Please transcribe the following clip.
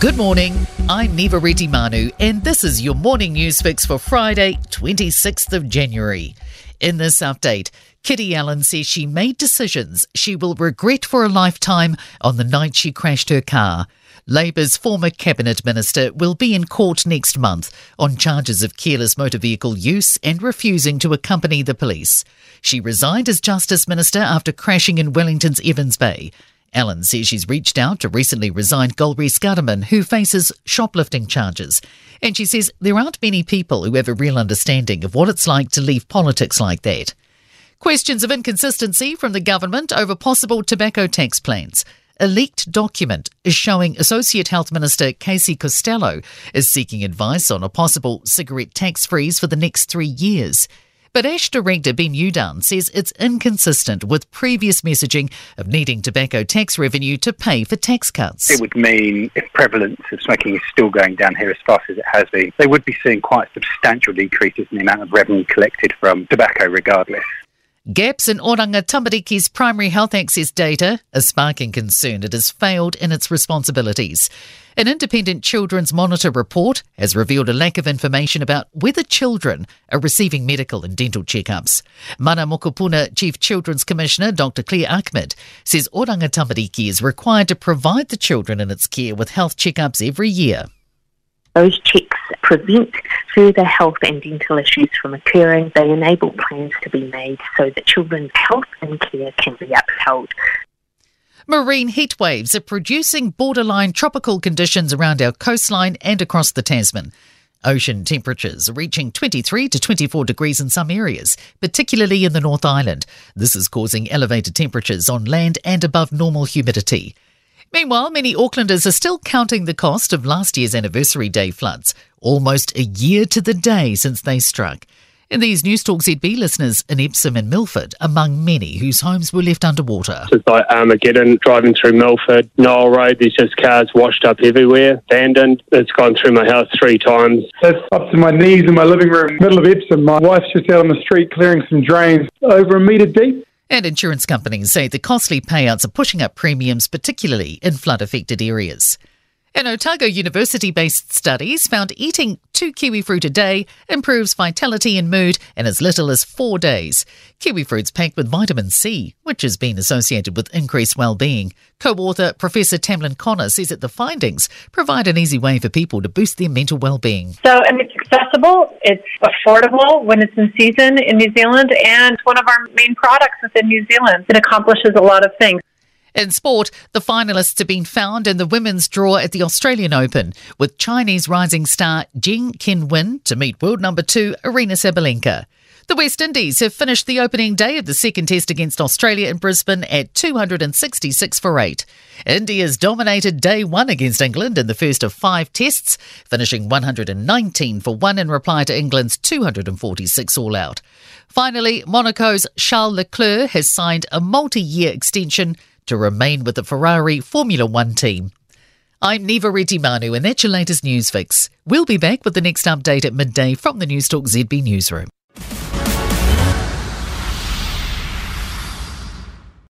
Good morning. I'm Niva Retimanu, and this is your morning news fix for Friday, 26th of January. In this update, Kiri Allan says she made decisions she will regret for a lifetime on the night she crashed her car. Labour's former cabinet minister will be in court next month on charges of careless motor vehicle use and refusing to accompany the police. She resigned as Justice Minister after crashing in Wellington's Evans Bay. Allan says she's reached out to recently resigned Golriz Ghahraman, who faces shoplifting charges. And she says there aren't many people who have a real understanding of what it's like to leave politics like that. Questions of inconsistency from the government over possible tobacco tax plans. A leaked document is showing Associate Health Minister Casey Costello is seeking advice on a possible cigarette tax freeze for the next three years. But ASH Director Ben Youdan says it's inconsistent with previous messaging of needing tobacco tax revenue to pay for tax cuts. It would mean if prevalence of smoking is still going down here as fast as it has been, they would be seeing quite substantial decreases in the amount of revenue collected from tobacco regardless. Gaps in Oranga Tamariki's primary health access data are sparking concern it has failed in its responsibilities. An independent Children's Monitor report has revealed a lack of information about whether children are receiving medical and dental checkups. Mana Mokopuna Chief Children's Commissioner Dr. Claire Achmad says Oranga Tamariki is required to provide the children in its care with health checkups every year. Those checks prevent further health and dental issues from occurring. They enable plans to be made so that children's health and care can be upheld. Marine heat waves are producing borderline tropical conditions around our coastline and across the Tasman. Ocean temperatures are reaching 23 to 24 degrees in some areas, particularly in the North Island. This is causing elevated temperatures on land and above normal humidity. Meanwhile, many Aucklanders are still counting the cost of last year's anniversary day floods, almost a year to the day since they struck. And these Newstalk ZB listeners in Epsom and Milford, among many whose homes were left underwater. It's like Armageddon driving through Milford, Nile Road. There's just cars washed up everywhere, abandoned. It's gone through my house three times. It's up to my knees in my living room, middle of Epsom. My wife's just out on the street clearing some drains over a metre deep. And insurance companies say the costly payouts are pushing up premiums, particularly in flood affected areas. An Otago University based studies found eating two kiwi fruit a day improves vitality and mood in as little as four days. Kiwi fruit's packed with vitamin C, which has been associated with increased well-being. Co-author Professor Tamlin Conner says that the findings provide an easy way for people to boost their mental well-being. So, and it's accessible, it's affordable when it's in season in New Zealand, and one of our main products within New Zealand. It accomplishes a lot of things. In sport, the finalists have been found in the women's draw at the Australian Open, with Chinese rising star Zheng Qinwen to meet world number two Aryna Sabalenka. The West Indies have finished the opening day of the second test against Australia in Brisbane at 266 for 8. India's dominated day one against England in the first of five tests, finishing 119 for 1 in reply to England's 246 all out. Finally, Monaco's Charles Leclerc has signed a multi year extension to remain with the Ferrari Formula One team. I'm Niva Retimanu, and that's your latest news fix. We'll be back with the next update at midday from the Newstalk ZB newsroom.